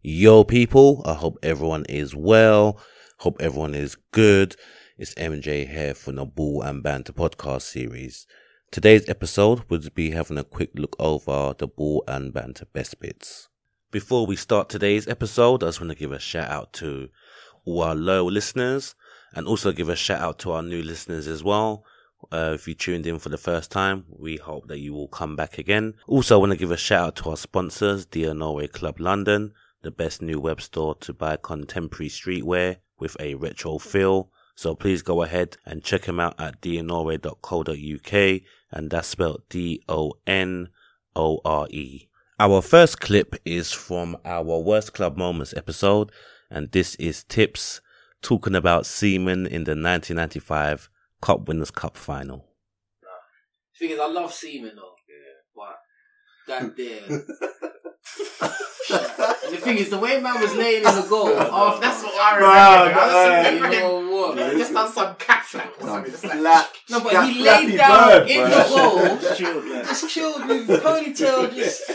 Yo, people, I hope everyone is well. Hope everyone is good. It's MJ here for the Ball and Banter podcast series. Today's episode will be having a quick look over the Ball and Banter best bits. Before we start today's episode, I just want to give a shout out to all our loyal listeners and also give a shout out to our new listeners as well. Uh, if you tuned in for the first time, we hope that you will come back again. Also, I want to give a shout out to our sponsors, Dear Norway Club London, the best new web store to buy contemporary streetwear with a retro feel. So please go ahead and check them out at dnorway.co.uk and that's spelled D-O-N-O-R-E. Our first clip is from our Worst Club Moments episode and this is Tips talking about Seaman in the 1995 Cup Winners' Cup final. The thing is, I love Seaman though. Yeah. But that there. And the thing is, the way man was laying in the goal, oh, That's what I Bro, remember. I was you know what? he just done some cat flap or something. Just like, Flat, No, but he laid down bird, in bro. the goal, Chilled, man. just chilled with ponytail, just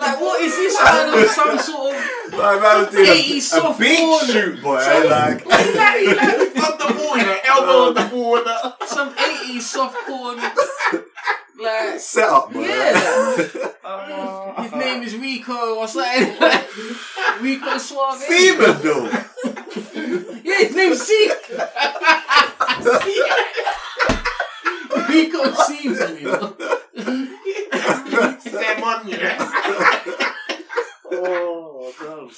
like what is this kind of some sort of Bro, man was doing 80 a, a soft beach ball. shoot, boy. Some- Like, he like, he like got the ball, you know, elbow on the ball. and that. some 80 soft porn, like set up, boy. Yeah. His name is Rico or something. like Rico Suave. Seaman, though. Yeah, his name's C. Rico Seaman, you know. Sam on, you know. oh, bro.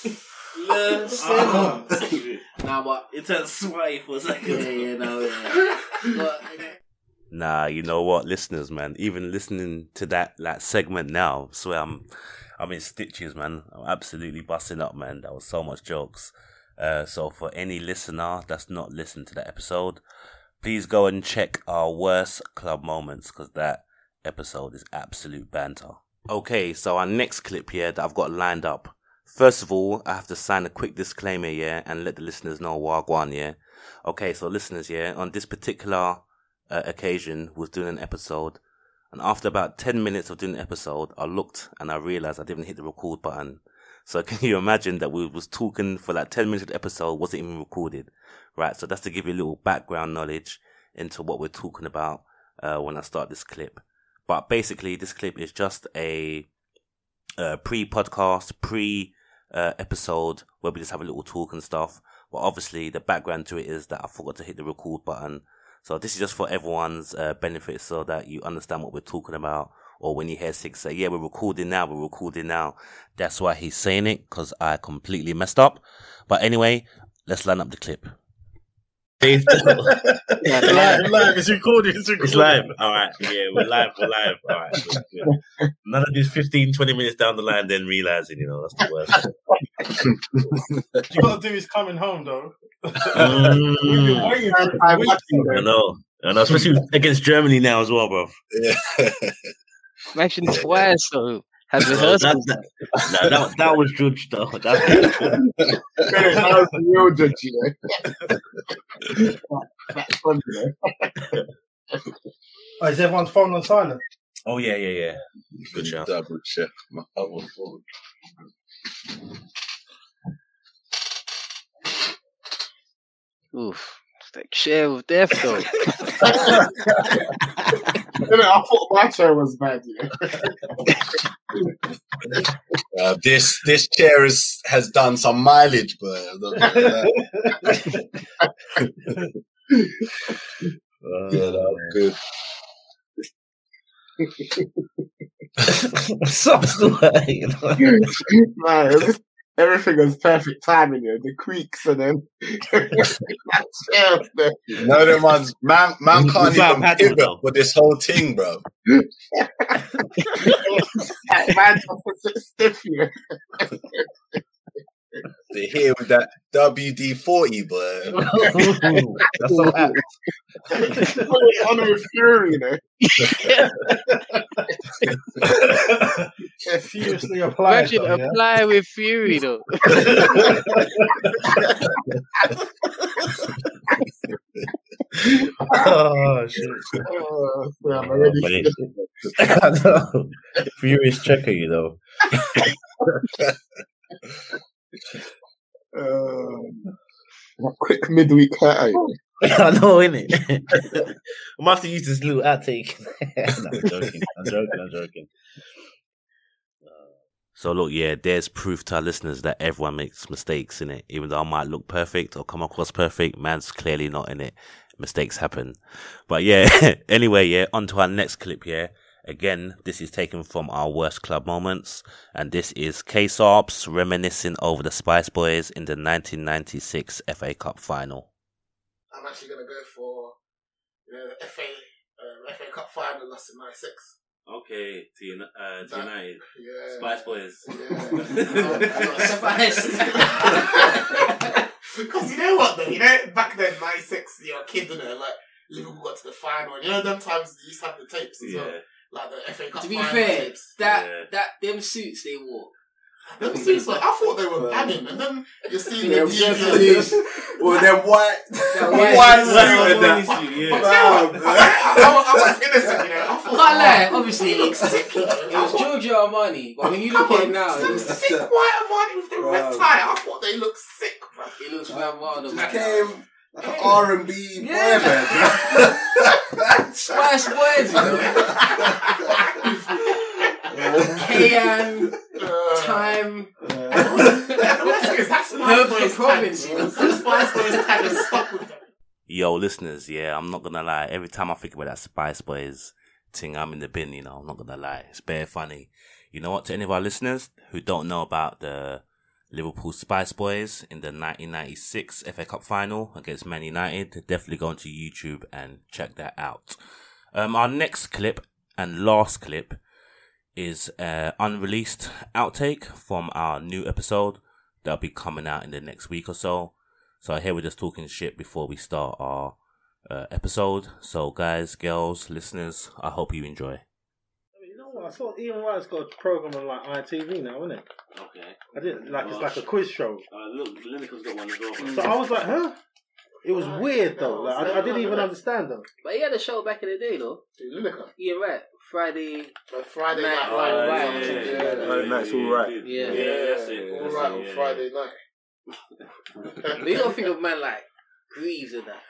Le Seaman. Nah, but It turned sway for a second. yeah, yeah, no, yeah. But, Nah, you know what, listeners, man. Even listening to that that segment now, swear I'm I'm in stitches, man. I'm absolutely busting up, man. That was so much jokes. Uh, so for any listener that's not listened to that episode, please go and check our worst club moments because that episode is absolute banter. Okay, so our next clip here that I've got lined up. First of all, I have to sign a quick disclaimer, yeah, and let the listeners know Wagwan, yeah. Okay, so listeners, yeah, on this particular uh, occasion was doing an episode, and after about ten minutes of doing the episode, I looked and I realized I didn't hit the record button. So can you imagine that we was talking for like ten minutes of the episode wasn't even recorded, right? So that's to give you a little background knowledge into what we're talking about uh, when I start this clip. But basically, this clip is just a uh, pre-podcast, pre uh, where we just have a little talk and stuff. But obviously, the background to it is that I forgot to hit the record button. So this is just for everyone's uh, benefit, so that you understand what we're talking about. Or when you hear Six say, "Yeah, we're recording now. We're recording now," that's why he's saying it because I completely messed up. But anyway, let's line up the clip. live, live, it's recorded, it's It's live. All right. Yeah, we're live. We're live. All right. Good, good. None of these 15, 20 minutes down the line, then realizing, you know, that's the worst. You gotta do is coming home, though. Mm, We've been waiting for it for weeks. I know. I know, especially against Germany now as well, bro. Mentioned twice, so has that, rehearsals. that, no, that, that was judged, though. That, that was the real judge, you know. That's funny, you know. Oh, is everyone's phone on silent? oh, yeah, yeah, yeah. Good shout. Double check my other phone. Oof. It's like share with death though. I thought my chair was bad, you. Uh, this this chair is, has done some mileage, but I that. Uh, yeah, good. Sucks the way. Man, everything was perfect timing, you know. The creaks and then that chair was there. No, them ones, man, man can't Without even padding, pivot though. with this whole thing, bro. That man was so stiff, you know. To hear with that WD forty, but That's so hot. Put it on with fury, you know. Yeah, furiously applied. Imagine though, yeah? apply with fury though. oh, shit. Oh, yeah, I'm already Funny. stiff. Know. Furious checker, you know. Uh, quick midweek cut out. I know, innit? I must have used this little outtake. no, I'm joking. I'm joking. I'm joking. So look, yeah, there's proof to our listeners that everyone makes mistakes in it. Even though I might look perfect or come across perfect, man's clearly not in it. Mistakes happen. But yeah, anyway, yeah, on to our next clip here. Again, this is taken from our worst club moments, and this is Case Ops reminiscing over the Spice Boys in the 1996 FA Cup final. I'm actually going to go for you know, the FA, um, FA Cup final loss in 96. Okay, to, uh, to United. Yeah. Spice Boys. Yeah. Because you know what though, you know, back then, 96, you're a kid, you know, like, Liverpool got to the final, and you know, them times you used to have the tapes as well. Like the FA Cup To be fair, tapes. that Yeah. that them suits they wore. Them suits, like, I thought they were banging, and then you see Yeah, the we just videos. Well, them white, That white, white- suit and that. But you know what? I, I, I was innocent, you know. I I thought, can't lie, oh, obviously he looks sick, you it was thought, Giorgio Armani, but when you look at it now, it some looks, sick white Armani with the red tie. I thought they looked sick, bro. it looks Van Wilder. Just man. came like an R and B boy Yeah. band. Spice Boys, you know. stuck with them. Yo, listeners, yeah, I'm not gonna lie. Every time I think about that Spice Boys thing, I'm in the bin, you know, I'm not gonna lie. It's bare funny. You know what, to any of our listeners who don't know about the Liverpool Spice Boys in the 1996 FA Cup final against Man United, definitely go onto YouTube and check that out. Um, our next clip and last clip is uh, unreleased outtake from our new episode that'll be coming out in the next week or so. So here we're just talking shit before we start our uh, episode. So guys, girls, listeners, I hope you enjoy. You know what? I saw Ian Wright's got a program on like ITV now, isn't it? Okay. I didn't like it's like a quiz show. Uh, look, Lineker's got one as well. So I was like, huh? It was weird though. Like I, I didn't even understand them. But he had a show back in the day, though. Lineker. Yeah, right. Friday. Friday Night night, Live, live. right. Yeah, Yeah. yeah, yeah. Oh, that's all right. Yeah. Yeah, that's it. All That's right it, on yeah, Friday night. But you don't think of man like Greaves and that.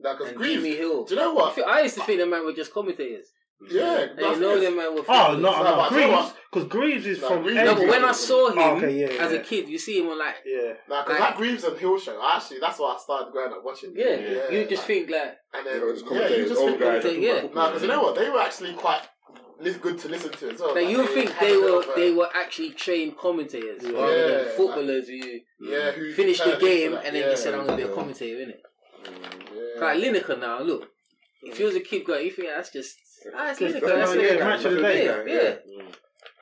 Nah, because And Greaves, Jimmy Hill. do you know what? I used to think the man were just commentators. Yeah, And you know them man were Oh footballers. no, No, no, but you Greaves what? because Greaves is No, from. Greaves- No, but when I saw him Oh, okay, yeah, as a kid, you see him on like, yeah, Nah, because Like- that Greaves and Hill show, actually, that's why I started growing up watching. yeah, you just think like, And then, Yeah, it's yeah, you just think guys. that- yeah. Nah, because you know what? They were actually quite good to listen to as well. like you Like, think they were of a- they were actually trained commentators Yeah. rather than Yeah. footballers who yeah, who mm. finished the game and then yeah. just said I'm gonna be a commentator, innit? Mm, yeah. Like Lineker now, look. If you mm. was a kid going, you think that's just ah, it's Just, Lineker, that's yeah, Lineker. match of the day. Yeah, yeah.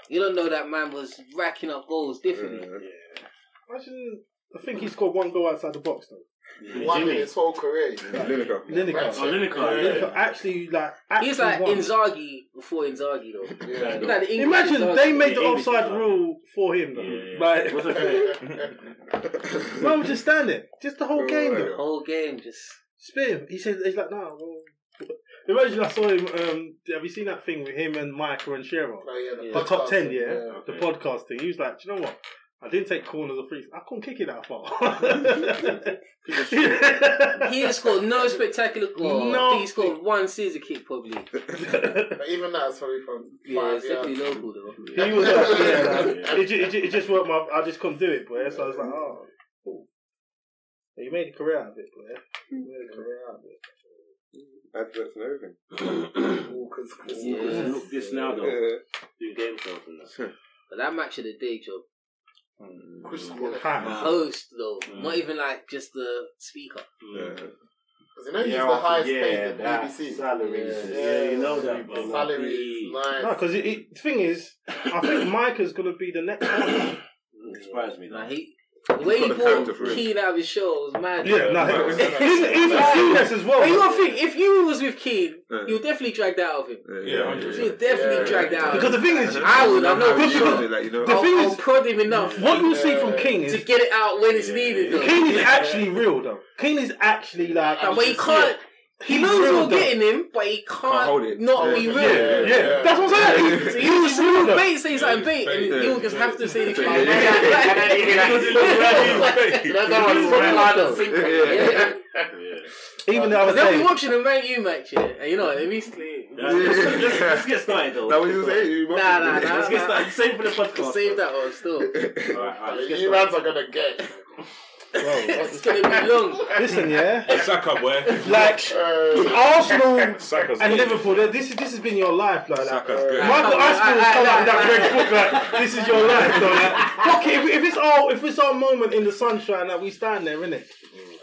You don't know that man was racking up goals differently. Imagine, I think he scored one goal outside the box though. One in his whole career. Lineker. Right. Oh, Lineker, Lineker actually like. Actually He's like won. Inzaghi before Inzaghi though. Yeah. He's like the English Imagine Inzaghi. they made the Yeah, offside English rule for him though. Yeah. Like, What's man was just standing, just the whole game though. the whole game just Spin him. He said he's like, no. well." Imagine I saw him. Um, have you seen that thing with him and Michael and Shearer? Oh, yeah, Yeah. The top ten, yeah, the podcast thing. He was like, do you know what? I didn't take corners or frees. I couldn't kick it that far. he has scored no spectacular goal. No. He scored one scissor kick probably. But even that is probably from Yeah, five it's definitely yards. local though. he was like, yeah, like, it, ju- it, ju- it just worked. My, I just couldn't do it, boy. So I was like, oh, cool. You made a career out of it, boy. You made a career out of it. Adverts and everything. Ooh, 'cause- 'cause- Yeah. Look this now though. Yeah. Do game shows and that. But that match of the day job. Mm. Christian, mm. Well, yeah. Host though, Mm. not even like just the speaker. Mm. Yeah. 'Cause you know he's the highest paid in that BBC. Salaries. Yeah. Yeah, you know that, bro. Salaries, nice. No, because it, it, the thing is, I think Mike is gonna be the next one. Surprised me. Like That. he, the way he got the character brought for it. Keane out of his show was mad. Yeah, no, Yeah. he's, he's a genius as well. But you gotta think, if you was with Keane, Yeah. you would definitely drag that out of him. Yeah, You would definitely Yeah. drag that out. Because the thing is, I would, I know How for you sure. like, you know. The I'll, thing I'll is- prod him enough what you see from Keane to get it out when it's needed. Though. Keane is actually real though. Keane is actually like. Like, but he can't. He knows real, you're getting him, but he can't, hold it. not be real. Yeah, yeah, Yeah. that's what I'm saying. So He you was just real, will bait, say something bait, and Yeah. you'll just have to say the Yeah, yeah, You know, that was one line of sync. Yeah. Even the other They'll be watching a Man U match, yeah, you know, they recently. Let's, let's, let's get started though. That what you say? You Nah, nah, nah. Let's get started. Same for the podcast. Save that one still. Alright, alright, You started. lads are gonna get. It's gonna be long. Listen, yeah. Saka, boy. Like Uh, Arsenal Saka's and good. Liverpool, this is this has been your life, like that. Saka's good. Michael Aspel's come out with that red book, like this is your life, though. Like, fuck it, if, if it's our if it's our moment in the sunshine, like we stand there, innit?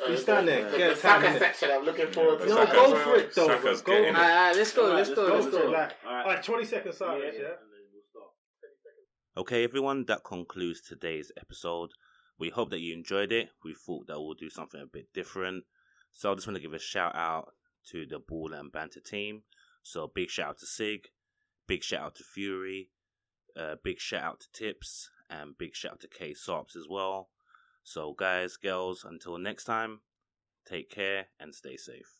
We stand there, the, get the a time, Saka innit? section, I'm looking forward to. No, Saka go well. for it, though. Saka's Go getting for it. it. Alright, let's go, let's let's go, go let's Go for it, go. like, Alright. alright, 20 seconds silence, yeah? Okay, everyone, that concludes today's episode. We hope that you enjoyed it. We thought that we'll do something a bit different. So I just want to give a shout out to the Ball and Banter team. So big shout out to Sig, big shout out to Fury, uh, big shout out to Tips, and big shout out to K Sops as well. So guys, girls, until next time, take care and stay safe.